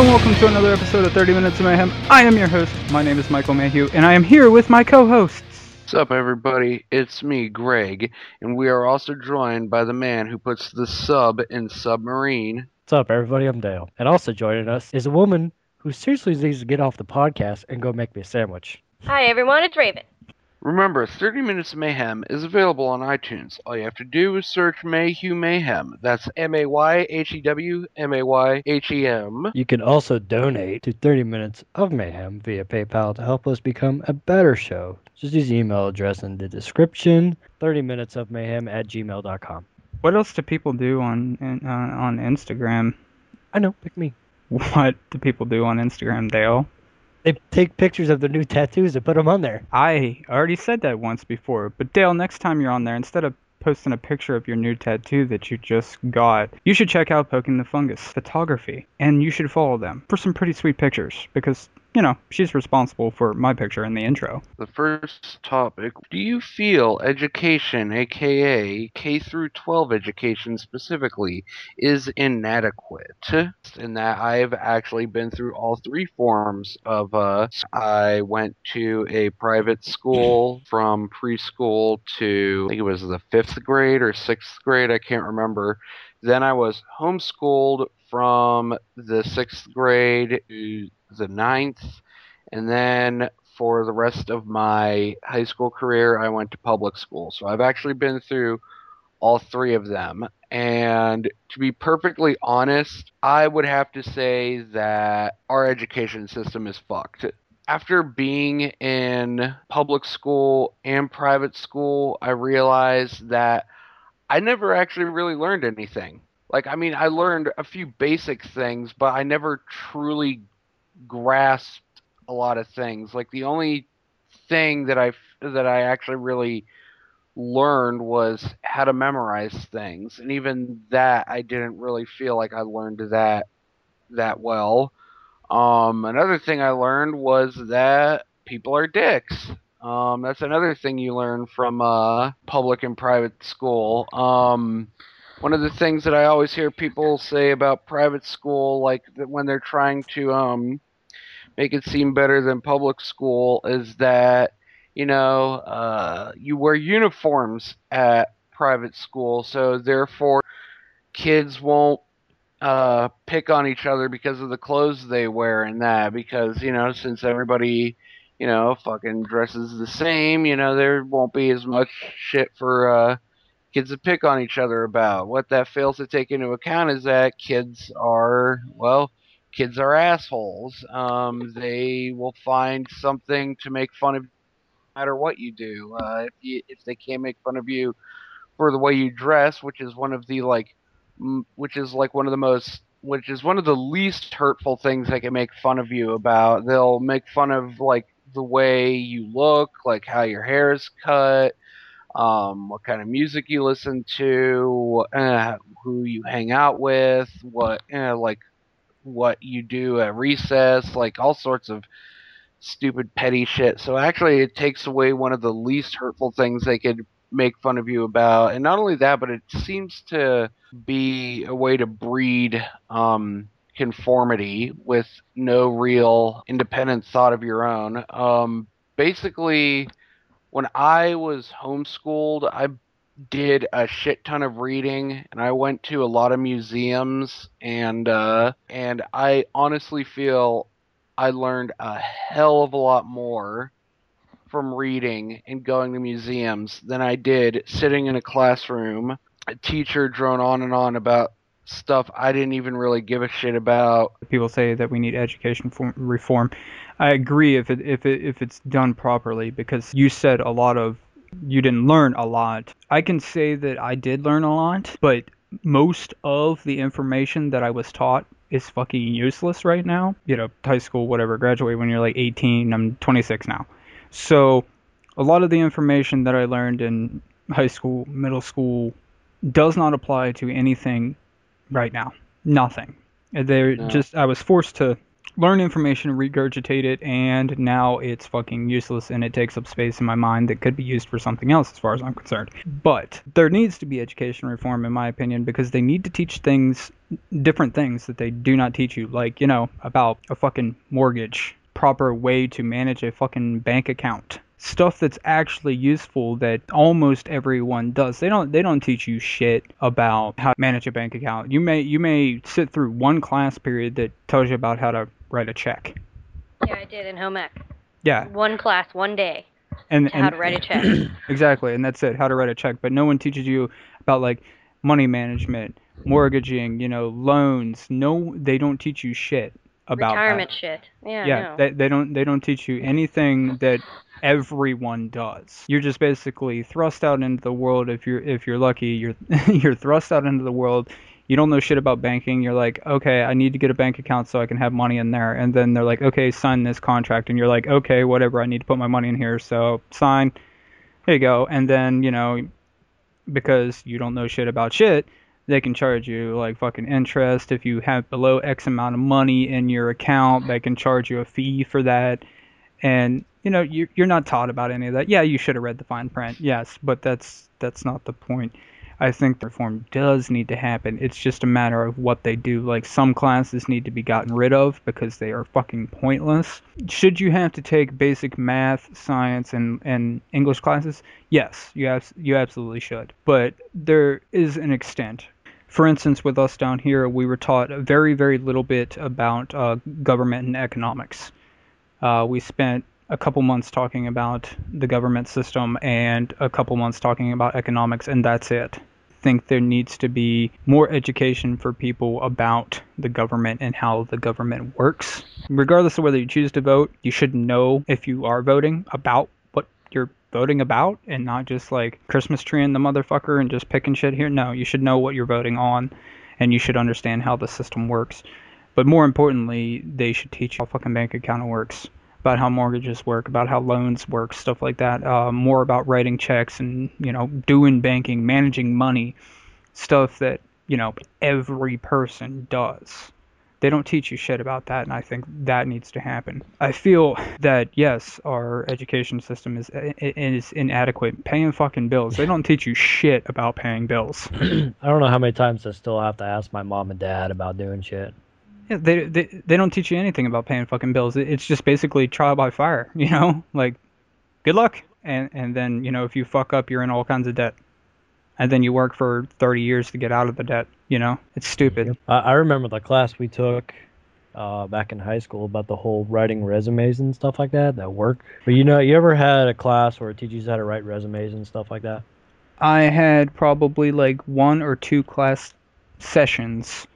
Hello and welcome to another episode of 30 Minutes of Mayhem. I am your host. My name is Michael Mayhew, and I am here with my co-hosts. What's up, everybody? It's me, Greg, and we are also joined by the man who puts the sub in submarine. What's up, everybody? I'm Dale. And also joining us is a woman who seriously needs to get off the podcast and go make me a sandwich. Hi everyone, it's Raven. Remember, 30 Minutes of Mayhem is available on iTunes. All you have to do is search Mayhew Mayhem. That's M A Y H E W M A Y H E M. You can also donate to 30 Minutes of Mayhem via PayPal to help us become a better show. Just use the email address in the description 30 Minutes of Mayhem at gmail.com. What else do people do on in- uh, on Instagram? I know, pick me. What do people do on Instagram, Dale? They take pictures of their new tattoos and put them on there. I already said that once before, but Dale, next time you're on there, instead of posting a picture of your new tattoo that you just got, you should check out Poking the Fungus Photography, and you should follow them for some pretty sweet pictures because, you know, she's responsible for my picture in the intro. The first topic Do you feel education, aka K through 12 education specifically, is inadequate? In that I've actually been through all three forms of, uh, I went to a private school from preschool to, I think it was the fifth grade or sixth grade, I can't remember. Then I was homeschooled from the sixth grade to the ninth. And then for the rest of my high school career, I went to public school. So I've actually been through all three of them. And to be perfectly honest, I would have to say that our education system is fucked. After being in public school and private school, I realized that I never actually really learned anything. Like, I mean, I learned a few basic things, but I never truly grasped a lot of things. Like the only thing that I that I actually really learned was how to memorize things, and even that I didn't really feel like I learned that that well. Um, another thing I learned was that people are dicks. Um, that's another thing you learn from uh, public and private school. Um, one of the things that I always hear people say about private school, like when they're trying to um, make it seem better than public school, is that you know uh, you wear uniforms at private school, so therefore kids won't uh, pick on each other because of the clothes they wear and that because you know since everybody you know fucking dresses the same, you know there won't be as much shit for. Uh, kids to pick on each other about. What that fails to take into account is that kids are, well, kids are assholes. Um, they will find something to make fun of no matter what you do. Uh, if, you, if they can't make fun of you for the way you dress, which is one of the like, m- which is like one of the most, which is one of the least hurtful things they can make fun of you about. They'll make fun of like the way you look, like how your hair is cut, um, what kind of music you listen to, uh, who you hang out with, what uh, like what you do at recess, like all sorts of stupid petty shit. So actually, it takes away one of the least hurtful things they could make fun of you about, and not only that, but it seems to be a way to breed um, conformity with no real independent thought of your own. Um, basically when I was homeschooled, I did a shit ton of reading and I went to a lot of museums and uh and I honestly feel I learned a hell of a lot more from reading and going to museums than I did sitting in a classroom, a teacher drone on and on about stuff I didn't even really give a shit about. People say that we need education form- reform. I agree if it if it if it's done properly because you said a lot of you didn't learn a lot. I can say that I did learn a lot, but most of the information that I was taught is fucking useless right now. You know, high school, whatever, graduate when you're like 18. I'm 26 now. So, a lot of the information that I learned in high school, middle school, does not apply to anything right now. Nothing. They're No. just I was forced to learn information, regurgitate it, and now it's fucking useless and it takes up space in my mind that could be used for something else as far as I'm concerned. But there needs to be education reform in my opinion because they need to teach things different things that they do not teach you like, you know, about a fucking mortgage, proper way to manage a fucking bank account. Stuff that's actually useful that almost everyone does. They don't they don't teach you shit about how to manage a bank account. You may you may sit through one class period that tells you about how to write a check. Yeah, I did in home ec. Yeah, One class, one day, and, to how to write a check. exactly, and that's it. How to write a check, but no one teaches you about like money management, mortgaging, you know, loans. No, they don't teach you shit about that. Retirement shit. Yeah, yeah no. they, they don't they don't teach you anything that everyone does you're just basically thrust out into the world if you're if you're lucky you're you're thrust out into the world you don't know shit about banking you're like okay i need to get a bank account so i can have money in there. And then they're like okay sign this contract. And you're like okay whatever i need to put my money in here so sign. Here you go. And then you know because you don't know shit about shit they can charge you like fucking interest. If you have below x amount of money in your account they can charge you a fee for that. And you know you're, you're not taught about any of that. Yeah you should have read the fine print. Yes but that's that's not the point i think the reform does need to happen. It's just a matter of what they do. Like some classes need to be gotten rid of because they are fucking pointless. Should you have to take basic math science and and english classes? Yes you abs- you absolutely should. But there is an extent. For instance, with us down here, we were taught very, very little bit about uh, government and economics. Uh, we spent a couple months talking about the government system and a couple months talking about economics, and that's it. Think there needs to be more education for people about the government and how the government works. Regardless of whether you choose to vote, you should know if you are voting about what you're voting about and not just like Christmas tree and the motherfucker and just picking shit here. No, you should know what you're voting on and you should understand how the system works. But more importantly, they should teach you how fucking bank account works, about how mortgages work, about how loans work, stuff like that. Uh, more about writing checks and you know doing banking, managing money, stuff that you know every person does. They don't teach you shit about that, and I think that needs to happen. I feel that yes, our education system is is inadequate. Paying fucking bills. They don't teach you shit about paying bills. I don't know how many times I still have to ask my mom and dad about doing shit. Yeah, they, they they don't teach you anything about paying fucking bills. It's just basically trial by fire, you know? Like good luck and and then, you know, if you fuck up, you're in all kinds of debt. And then you work for 30 years to get out of the debt, you know? It's stupid. I, I remember the class we took uh, back in high school about the whole writing resumes and stuff like that, that work. But you know, you ever had a class where it teaches you how to write resumes and stuff like that? I had probably like one or two class sessions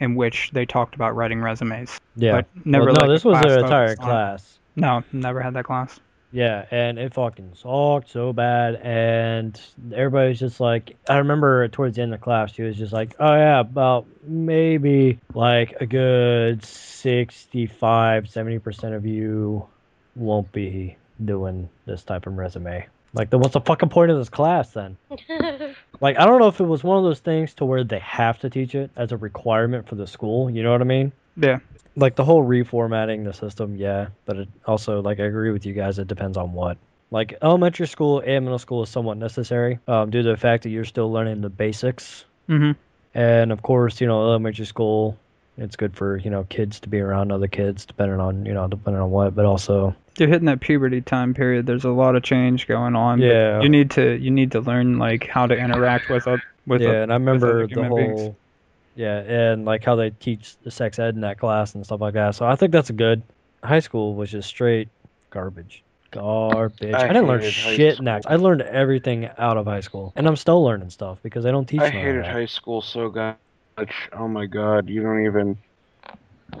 in which they talked about writing resumes. Yeah. But never well, no, this was class their entire focused on- class. No, never had that class. Yeah, and it fucking sucked so bad, and everybody was just like, I remember towards the end of class, she was just like, oh yeah, about maybe like a good 65, 70% of you won't be doing this type of resume. Like, then what's the fucking point of this class then? Like, I don't know if it was one of those things to where they have to teach it as a requirement for the school, you know what I mean? Yeah. like the whole reformatting the system, yeah, but it also like I agree with you guys. It depends on what. Like elementary school and middle school is somewhat necessary um, due to the fact that you're still learning the basics, Mhm. and of course, you know, elementary school, it's good for you know kids to be around other kids, depending on you know depending on what, but also You're hitting that puberty time period. There's a lot of change going on. Yeah. You need to you need to learn like how to interact with a, with yeah, a, and I remember the whole. beings. Yeah, and like how they teach the sex ed in that class and stuff like that. So I think that's a good. High school was just straight garbage. Garbage. I, I didn't learn shit in that. I learned everything out of high school. And I'm still learning stuff because they don't teach I hated that. high school so god- much. Oh my god, you don't even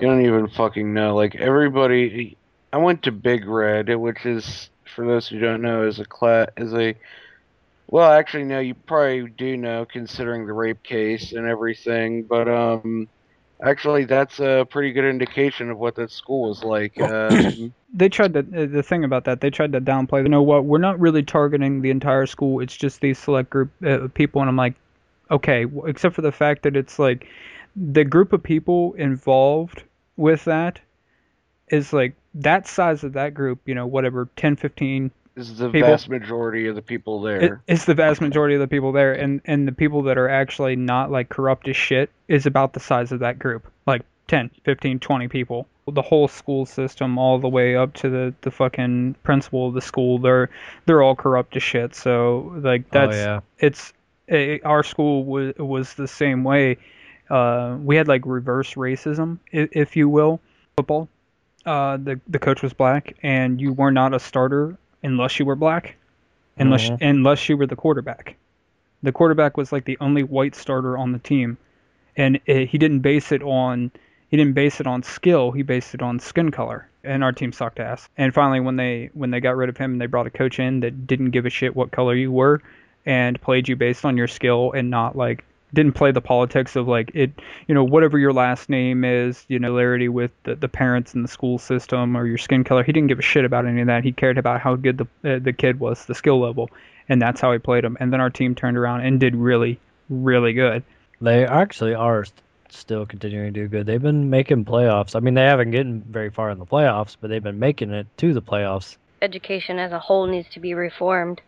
you don't even fucking know. Like everybody I went to Big Red, which is for those who don't know is a class is a well, actually no, you probably do know considering the rape case and everything, but um Actually, that's a pretty good indication of what that school was like. Um, they tried to uh, the thing about that they tried to downplay you know what we're not really targeting the entire school it's just these select group uh, of people and i'm like okay except for the fact that it's like the group of people involved with that is like that size of that group you know whatever 10 15 is the People- vast majority of the people it, there. it's the vast majority of the people there and and the people that are actually not like corrupt as shit is about the size of that group like 10 15 20 people the whole school system all the way up to the the fucking principal of the school they're they're all corrupt as shit so like oh, that's oh yeah. it's eh, our school was was the same way. Uh we had like reverse racism i- if you will football. Uh the the coach was black and you were not a starter unless you were black unless Mhm. unless you were the quarterback. The quarterback was like the only white starter on the team and it, he didn't base it on he didn't base it on skill he based it on skin color and our team sucked ass. And finally when they when they got rid of him and they brought a coach in that didn't give a shit what color you were and played you based on your skill and not like didn't play the politics of like it you know whatever your last name is you know similarity with the, the parents and the school system or your skin color he didn't give a shit about any of that he cared about how good the uh, the kid was the skill level and that's how he played him and then our team turned around and did really really good They actually are st- still continuing to do good. They've been making playoffs. I mean, they haven't gotten very far in the playoffs, but they've been making it to the playoffs. Education as a whole needs to be reformed.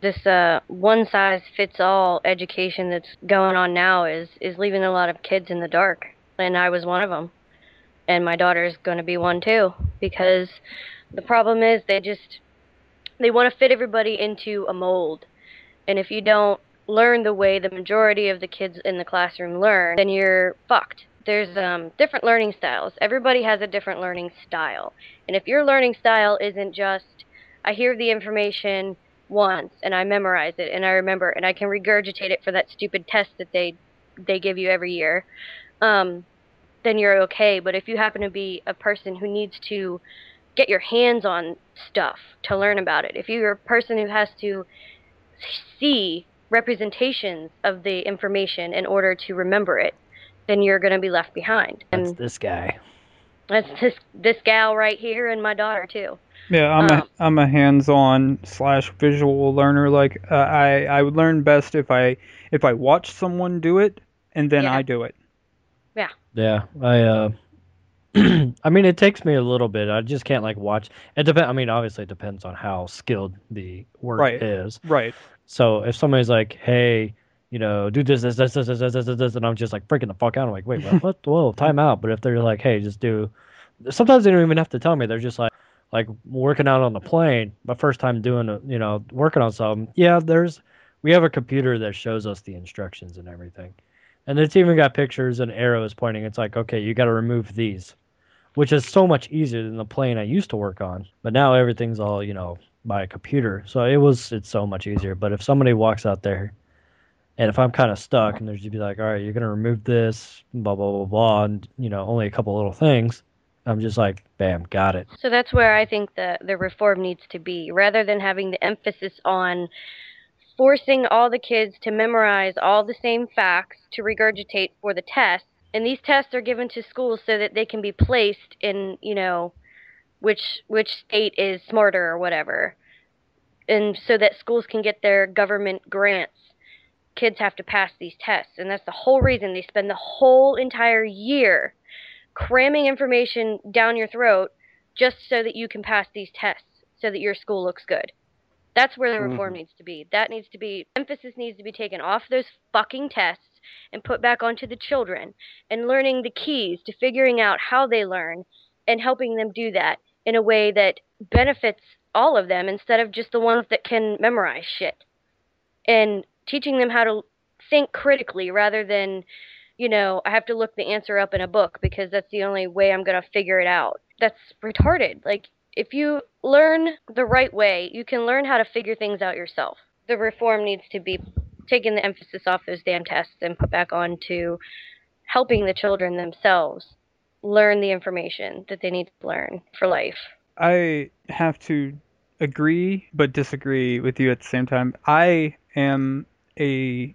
This uh, one size fits all education that's going on now is is leaving a lot of kids in the dark, and I was one of them. And my daughter's going to be one too because the problem is they just they want to fit everybody into a mold. And if you don't learn the way the majority of the kids in the classroom learn, then you're fucked. There's um, different learning styles. Everybody has a different learning style. And if your learning style isn't just, I hear the information once and I memorize it and I remember and I can regurgitate it for that stupid test that they they give you every year, um, then you're okay. But if you happen to be a person who needs to get your hands on stuff to learn about it, if you're a person who has to see representations of the information in order to remember it, then you're going to be left behind. That's And this guy. That's this this gal right here and my daughter too. Yeah, I'm Um, a I'm a hands-on slash visual learner. Like uh, I I would learn best if I if I watch someone do it and then Yeah. I do it. Yeah, Yeah, I uh I mean it takes me a little bit. I just can't like watch. It depend I mean obviously it depends on how skilled the work Right. is. Right. So if somebody's like, "Hey, you know, do this this this this this this, this, this," and I'm just like freaking the fuck out. I'm like, "Wait, what? what? Whoa, time out." But if they're like, "Hey, just do," sometimes they don't even have to tell me. They're just like, like working out on the plane. My first time doing, a, you know, working on something. Yeah, there's we have a computer that shows us the instructions and everything, and it's even got pictures and arrows pointing. It's like, okay, you got to remove these, which is so much easier than the plane I used to work on. But now everything's all, you know, by a computer. So it was it's so much easier. But if somebody walks out there and if I'm kind of stuck and there's just be like, all right, you're gonna remove this, blah blah blah blah, and you know, only a couple little things, I'm just like, bam, got it. So that's where I think the the reform needs to be, rather than having the emphasis on forcing all the kids to memorize all the same facts to regurgitate for the tests. And these tests are given to schools so that they can be placed in, you know, which which state is smarter or whatever. And so that schools can get their government grants. Kids have to pass these tests, and that's the whole reason they spend the whole entire year cramming information down your throat just so that you can pass these tests so that your school looks good. That's where the reform Mhm. needs to be. That needs to be emphasis needs to be taken off those fucking tests and put back onto the children and learning the keys to figuring out how they learn and helping them do that in a way that benefits all of them instead of just the ones that can memorize shit. And teaching them how to think critically rather than you know, I have to look the answer up in a book because that's the only way I'm going to figure it out. That's retarded. Like, if you learn the right way, you can learn how to figure things out yourself. The reform needs to be taking the emphasis off those damn tests and put back on to helping the children themselves learn the information that they need to learn for life. I have to agree but disagree with you at the same time. I am a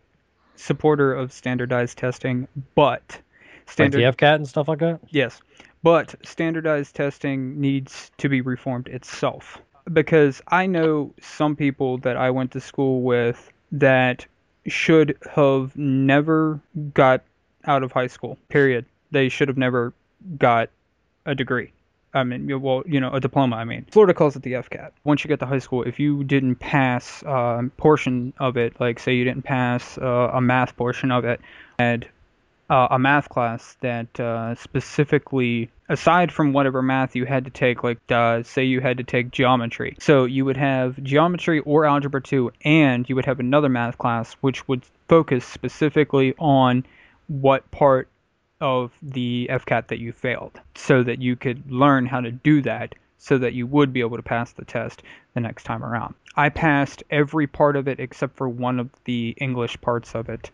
supporter of standardized testing, but Standard, Like FCAT and stuff like that. Yes, but standardized testing needs to be reformed itself because I know some people that I went to school with that should have never got out of high school. Period. They should have never got a degree. I mean, well, you know, a diploma. I mean, Florida calls it the FCAT. Once you get to high school, if you didn't pass a portion of it, like say you didn't pass uh, a math portion of it, and uh, a math class that uh, specifically, aside from whatever math you had to take, like uh, say you had to take geometry. So you would have geometry or algebra 2, and you would have another math class which would focus specifically on what part of the FCAT that you failed, so that you could learn how to do that, so that you would be able to pass the test the next time around. I passed every part of it except for one of the English parts of it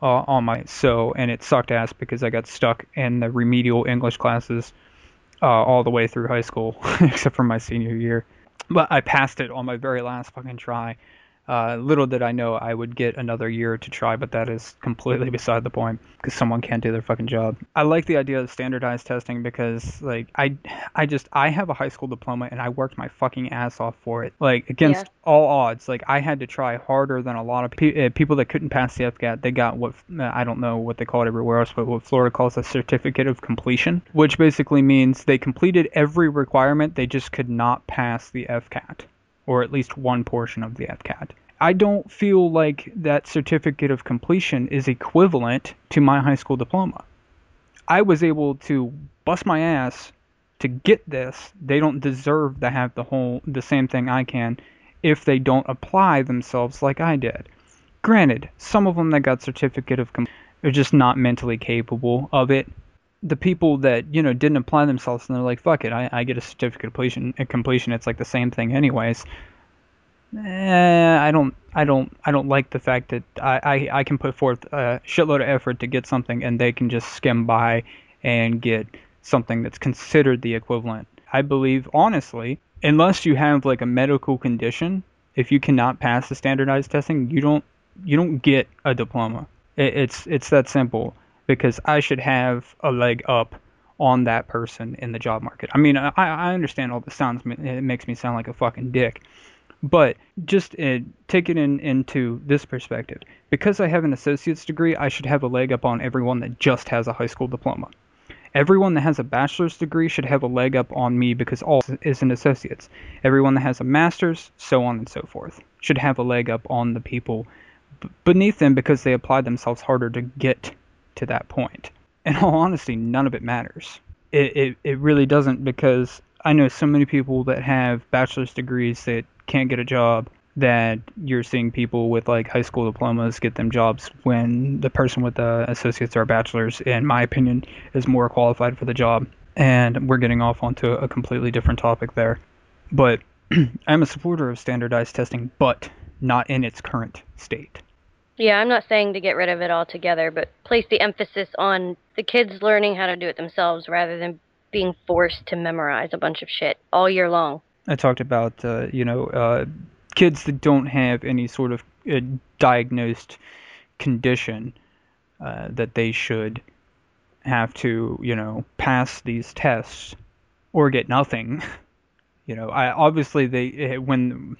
uh, on my so and it sucked ass because I got stuck in the remedial English classes uh, all the way through high school except for my senior year. But I passed it on my very last fucking try. Uh, little did I know I would get another year to try, but that is completely beside the point because someone can't do their fucking job. I like the idea of standardized testing because, like, I, I just I have a high school diploma and I worked my fucking ass off for it. Like against Yeah. all odds, like I had to try harder than a lot of pe- uh, people that couldn't pass the FCAT. They got what uh, I don't know what they call it everywhere else, but what Florida calls a certificate of completion, which basically means they completed every requirement. They just could not pass the FCAT or at least one portion of the FCAT. I don't feel like that certificate of completion is equivalent to my high school diploma. I was able to bust my ass to get this. They don't deserve to have the whole the same thing I can if they don't apply themselves like I did. Granted, some of them that got certificate of com- are just not mentally capable of it. The people that you know didn't apply themselves and they're like, "Fuck it, I, I get a certificate of completion. of completion. It's like the same thing, anyways." Eh, I don't, I don't, I don't like the fact that I, I, I can put forth a shitload of effort to get something and they can just skim by and get something that's considered the equivalent. I believe, honestly, unless you have like a medical condition, if you cannot pass the standardized testing, you don't, you don't get a diploma. It, it's, it's that simple because I should have a leg up on that person in the job market. I mean, I, I understand all the sounds. It makes me sound like a fucking dick. But just uh, take it in, into this perspective. Because I have an associate's degree, I should have a leg up on everyone that just has a high school diploma. Everyone that has a bachelor's degree should have a leg up on me because all is an associate's. Everyone that has a master's, so on and so forth, should have a leg up on the people b- beneath them because they applied themselves harder to get to that point. In all honesty, none of it matters. It, it, it really doesn't because I know so many people that have bachelor's degrees that can't get a job that you're seeing people with like high school diplomas get them jobs when the person with the associates or bachelor's in my opinion is more qualified for the job and we're getting off onto a completely different topic there but i'm a supporter of standardized testing but not in its current state Yeah, I'm not saying to get rid of it altogether, but place the emphasis on the kids learning how to do it themselves rather than being forced to memorize a bunch of shit all year long. I talked about uh, you know uh, kids that don't have any sort of uh, diagnosed condition uh, that they should have to you know pass these tests or get nothing. You know, I obviously they eh, when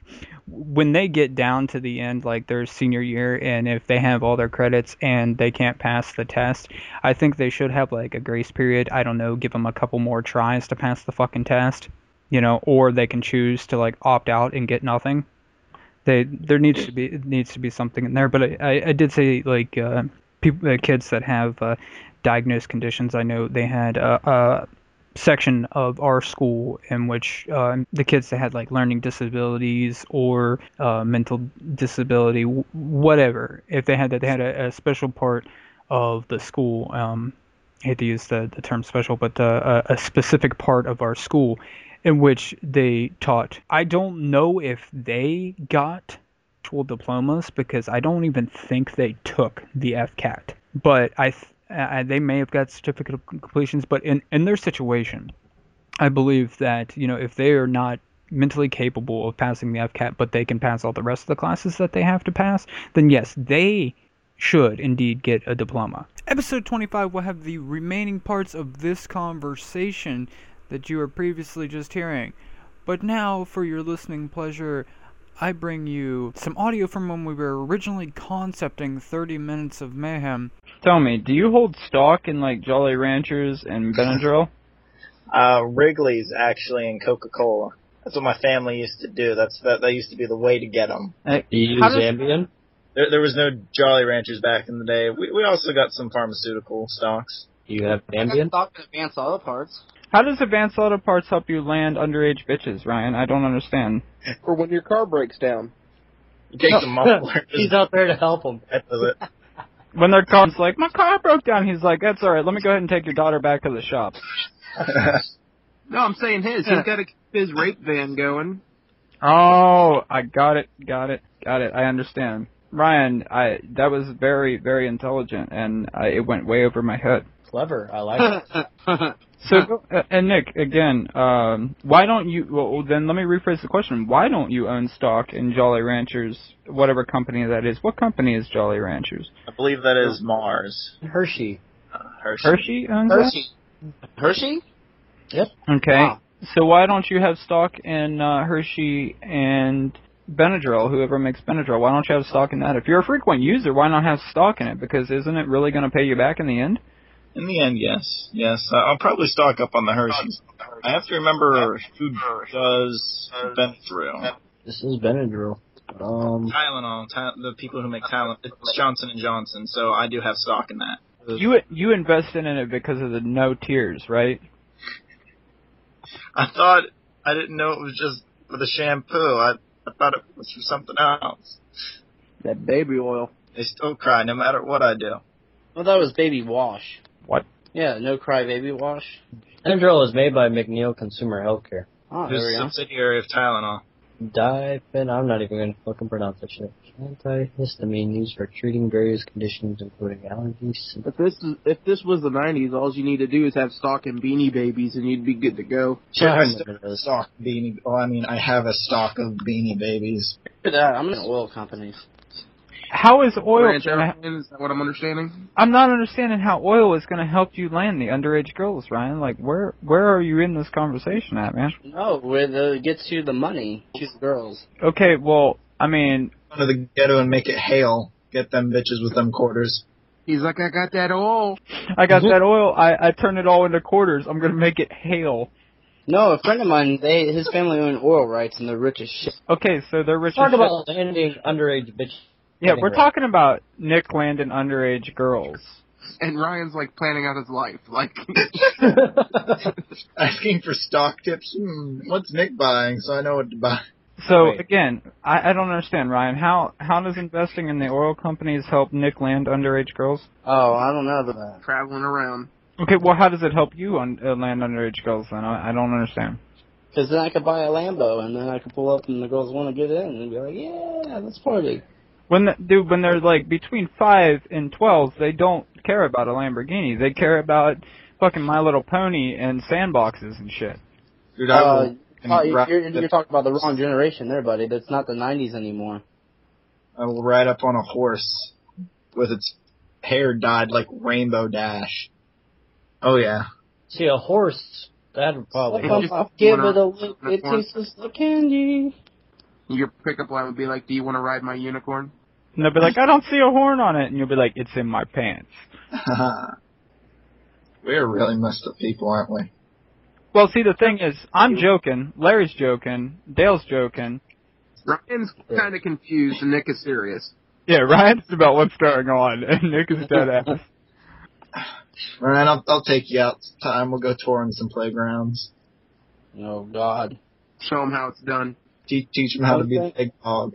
when they get down to the end, like their senior year, and if they have all their credits and they can't pass the test, I think they should have like a grace period. I don't know, give them a couple more tries to pass the fucking test you know, or they can choose to like opt out and get nothing. They there needs to be needs to be something in there. But I, I, I did say like uh, people uh, kids that have uh, diagnosed conditions. I know they had a, a section of our school in which uh, the kids that had like learning disabilities or uh, mental disability, whatever. If they had that, they had a, a special part of the school. Um, I hate to use the, the term special, but uh, a, a specific part of our school in which they taught. I don't know if they got actual diplomas because I don't even think they took the FCAT. But I, uh, they may have got certificate of completions. But in in their situation, I believe that you know if they are not mentally capable of passing the FCAT, but they can pass all the rest of the classes that they have to pass, then yes, they should indeed get a diploma. Episode 25 will have the remaining parts of this conversation that you were previously just hearing. But now, for your listening pleasure, I bring you some audio from when we were originally concepting 30 Minutes of Mayhem. Tell me, do you hold stock in like Jolly Ranchers and Benadryl? Uh, Wrigley's actually in Coca-Cola. That's what my family used to do. That's that. That used to be the way to get them. Hey, Do you use does- Ambien? There, there was no Jolly Ranchers back in the day. We we also got some pharmaceutical stocks. You have I Ambien? stock in advanced auto parts How does advanced auto parts help you land underage bitches, Ryan? I don't understand. for when your car breaks down. You take the muffler. He's out there to help them. That does it. When their car's like, my car broke down, he's like, that's alright, let me go ahead and take your daughter back to the shop. No, I'm saying his. He's got to keep his rape van going. Oh, I got it, got it, got it. I understand. Ryan, I that was very, very intelligent, and I, it went way over my head. Clever. I like it. So, uh, and Nick, again, um, why don't you? Well, then let me rephrase the question. Why don't you own stock in Jolly Ranchers, whatever company that is? What company is Jolly Ranchers? I believe that is Mars. Hershey. Uh, Hershey. Hershey owns Hershey. Hershey? that. Okay. Wow. So why don't you have stock in uh, Hershey and Benadryl? Whoever makes Benadryl, why don't you have stock in that? If you're a frequent user, why not have stock in it? Because isn't it really going to pay you back in the end? In the end, yes, yes. I'll probably stock up on the Hershey's. I have to remember who does Benadryl. This is Benadryl. Um, Tylenol. Ty- the people who make Tylenol. It's Johnson and Johnson. So I do have stock in that. You you invested in it because of the no tears, right? I thought I didn't know it was just for the shampoo. I I thought it was for something else. That baby oil. They still cry no matter what I do. Well, that was baby wash. What? Yeah, no cry baby wash. Benadryl is made by McNeil Consumer Healthcare. Oh, there we go. subsidiary of Tylenol? Diphen, I'm not even going to fucking pronounce that shit. Antihistamine used for treating various conditions including allergies. If this is, if this was the '90s, all you need to do is have stock in Beanie Babies, and you'd be good to go. Yeah, I I remember still those. stock beanie. Well, I mean, I have a stock of Beanie Babies. Look at that. I'm in oil companies. How is oil? Ranch Gonna, is that what I'm understanding? I'm not understanding how oil is going to help you land the underage girls, Ryan. Like, where where are you in this conversation at, man? No, where the gets you the money. Choose the girls. Okay, well, I mean, Go to the ghetto and make it hail. Get them bitches with them quarters. He's like, I got that oil. I got that oil. I I turn it all into quarters. I'm going to make it hail. No, a friend of mine, they his family own oil rights, and they're rich as shit. Okay, so they're rich. Talk as shit. about landing underage bitch. Yeah, we're Right. talking about Nick landing underage girls. And Ryan's like planning out his life. Like, Asking for stock tips. Hmm, what's Nick buying? So I know what to buy. So Wait. again, I, I don't understand, Ryan. How how does investing in the oil companies help Nick land underage girls? oh, I don't know the traveling around. Okay, well, how does it help you on uh, land underage girls then? I, I don't understand. Because then I could buy a Lambo, and then I could pull up, and the girls want to get in, and be like, yeah, let's party. When the, dude, when they're like between five and twelve, they don't care about a Lamborghini. They care about fucking My Little Pony and sandboxes and shit. Dude, I Uh, will, oh, you're, you're, you're talking about the wrong generation there, buddy. That's not the 90s anymore. I will ride up on a horse with its hair dyed like Rainbow Dash. Oh yeah. See, a horse, that would probably Like, help. I'll give it a lick, wanna- it tastes just like candy. Your pickup line would be like, "Do you want to ride my unicorn?" And they'll be like, I don't see a horn on it, and you'll be like, It's in my pants. We're really messed up people, aren't we? Well, see, the thing is, I'm joking, Larry's joking, Dale's joking. Ryan's kind of confused, and Nick is serious. Yeah, Ryan's about what's going on, and Nick is dead ass. Ryan, I'll, I'll take you out Time We'll go touring some playgrounds. Oh, God. Show them how it's done. Teach, teach them how to be the big dog.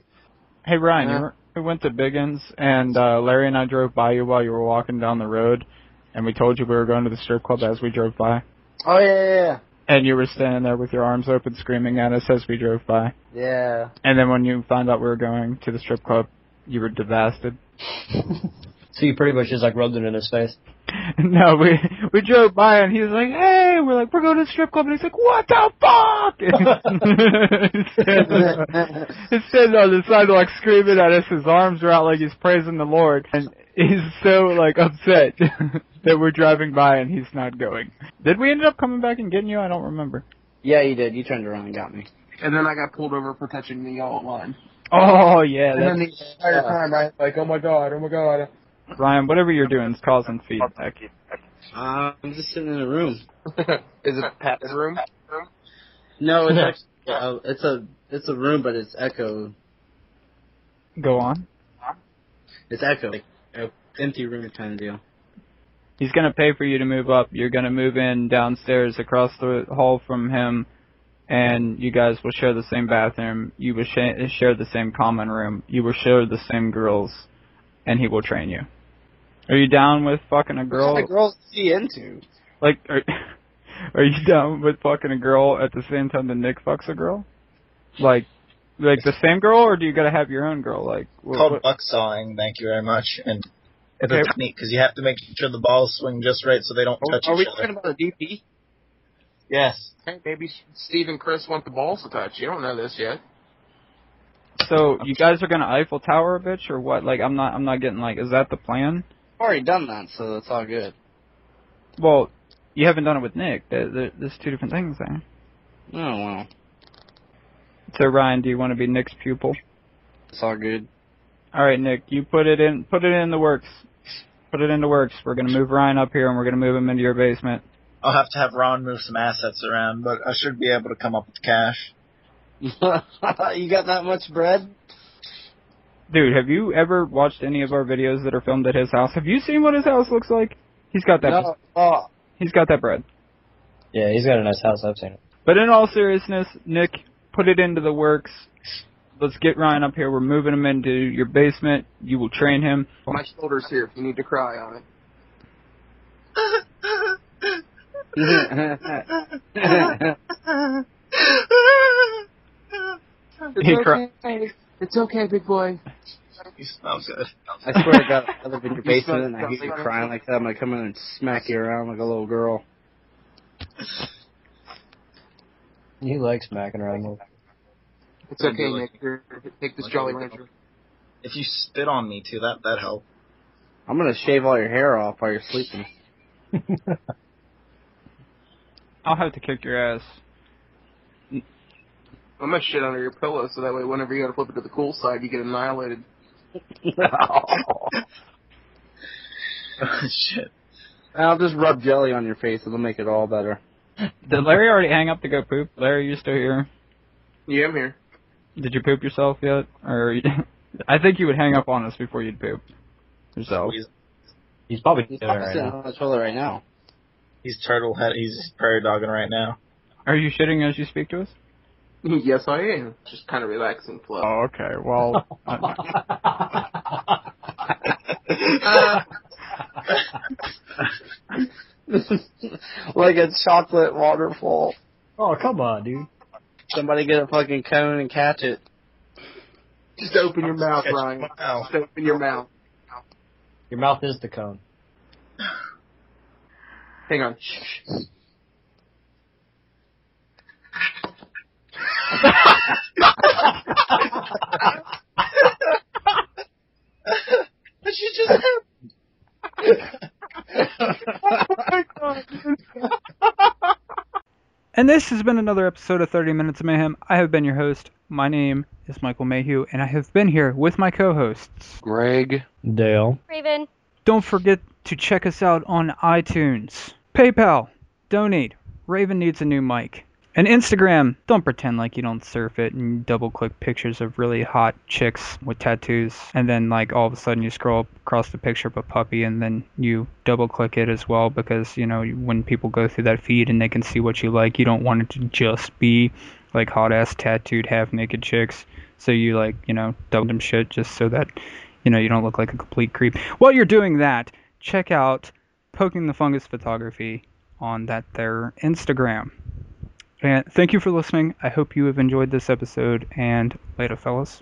Hey Ryan, Yeah. you were, we went to Biggins, and uh, Larry and I drove by you while you were walking down the road, and we told you we were going to the strip club as we drove by, Oh, yeah, yeah, and you were standing there with your arms open, screaming at us as we drove by. yeah. Yeah. And then when you found out we were going to the strip club, you were devastated. So you pretty much just like rubbed it in his face. no, we we drove by and he was like, "Hey," we're like, "We're going to the strip club," and he's like, "What the fuck?" he's, standing, he's standing on the sidewalk screaming at us. His arms are out, like he's praising the Lord. And he's so like upset that we're driving by and he's not going. Did we end up coming back and getting you? I don't remember. Yeah, you did. You turned around and got me. And then I got pulled over for touching the yellow line. Oh yeah, And then the entire time I was like, oh my god, oh my god. Ryan. Whatever you're doing is causing feedback. Uh, I'm just sitting in a room. Is it Pat's room? No, it's actually, uh, it's a it's a room, but it's echo. Go on. It's echo, like a empty room kind of deal. He's gonna pay for you to move up. You're gonna move in downstairs across the hall from him, and you guys will share the same bathroom. You will sh- share the same common room. You will share the same girls, and he will train you. Are you down with fucking a girl? What kind of girls is he into? Like, are, are you down with fucking a girl at the same time that Nick fucks a girl? Like, like the same girl, or do you gotta have your own girl? Like, what, called what- buck sawing. Thank you very much. And it's Okay. a technique because you have to make sure the balls swing just right so they don't touch Are we each other. talking about a DP? Yes. Hey, maybe Steve and Chris want the balls to touch. You don't know this yet. so you guys are gonna Eiffel Tower a bitch, or what? Like, I'm not, I'm not getting like, is that the plan? I've already done that, so it's all good. Well, you haven't done it with Nick. There, there, there's two different things there. Oh well, So Ryan, do you want to be Nick's pupil? it's all good. All right, Nick, you put it in, put it in the works. Put it into works. We're gonna move Ryan up here, and we're gonna move him into your basement. I'll have to have Ron move some assets around, but I should be able to come up with cash. you got that much bread? Dude, have you ever watched any of our videos that are filmed at his house? Have you seen what his house looks like? He's got that. No. Oh, He's got that bread. Yeah, he's got a nice house. I've seen it. But in all seriousness, Nick, put it into the works. Let's get Ryan up here. We're moving him into your basement. You will train him. My shoulder's here if you need to cry on it. He It's cry- okay. It's okay, big boy. You smell good. I swear to God, if I live in your You basement and I hear you crying like that, I'm gonna come in and smack you around like a little girl. He likes smacking around. the- It's okay, Nick. Here, take this Jolly Rancher. If you spit on me too, that that help. I'm gonna shave all your hair off while you're sleeping. I'll have to kick your ass. I'm gonna shit under your pillow so that way whenever you gotta flip it to the cool side, you get annihilated. Shit. I'll just rub jelly on your face. It'll make it all better. Did Larry already hang up to go poop? Larry, you still here? Yeah, I'm here. Did you poop yourself yet? Or I think you would hang up on us before you'd poop yourself. He's, He's probably He's doing probably right sitting now. on the toilet right now. he's turtle head. He's prairie dogging right now. Are you shitting as you speak to us? yes, I am. Just kind of relaxing flow. Oh, okay. Well, like a chocolate waterfall. oh, come on, dude. Somebody get a fucking cone and catch it. Just open your mouth, Ryan. Just open your mouth. Your mouth is the cone. Hang on. Shh, shh. What you just And this has been another episode of 30 Minutes of Mayhem. I have been your host. My name is Michael Mayhew, and I have been here with my co hosts. Greg. Dale. Raven. Don't forget to check us out on iTunes, PayPal, donate. Raven needs a new mic. And Instagram, don't pretend like you don't surf it and double click pictures of really hot chicks with tattoos. And then, like, all of a sudden you scroll across the picture of a puppy and then you double click it as well because, you know, when people go through that feed and they can see what you like, you don't want it to just be like hot ass tattooed half naked chicks. So you, like, you know, double them shit just so that you know, you don't look like a complete creep. While you're doing that, check out Poking the Fungus Photography on that their Instagram. And thank you for listening. I hope you have enjoyed this episode and later fellas.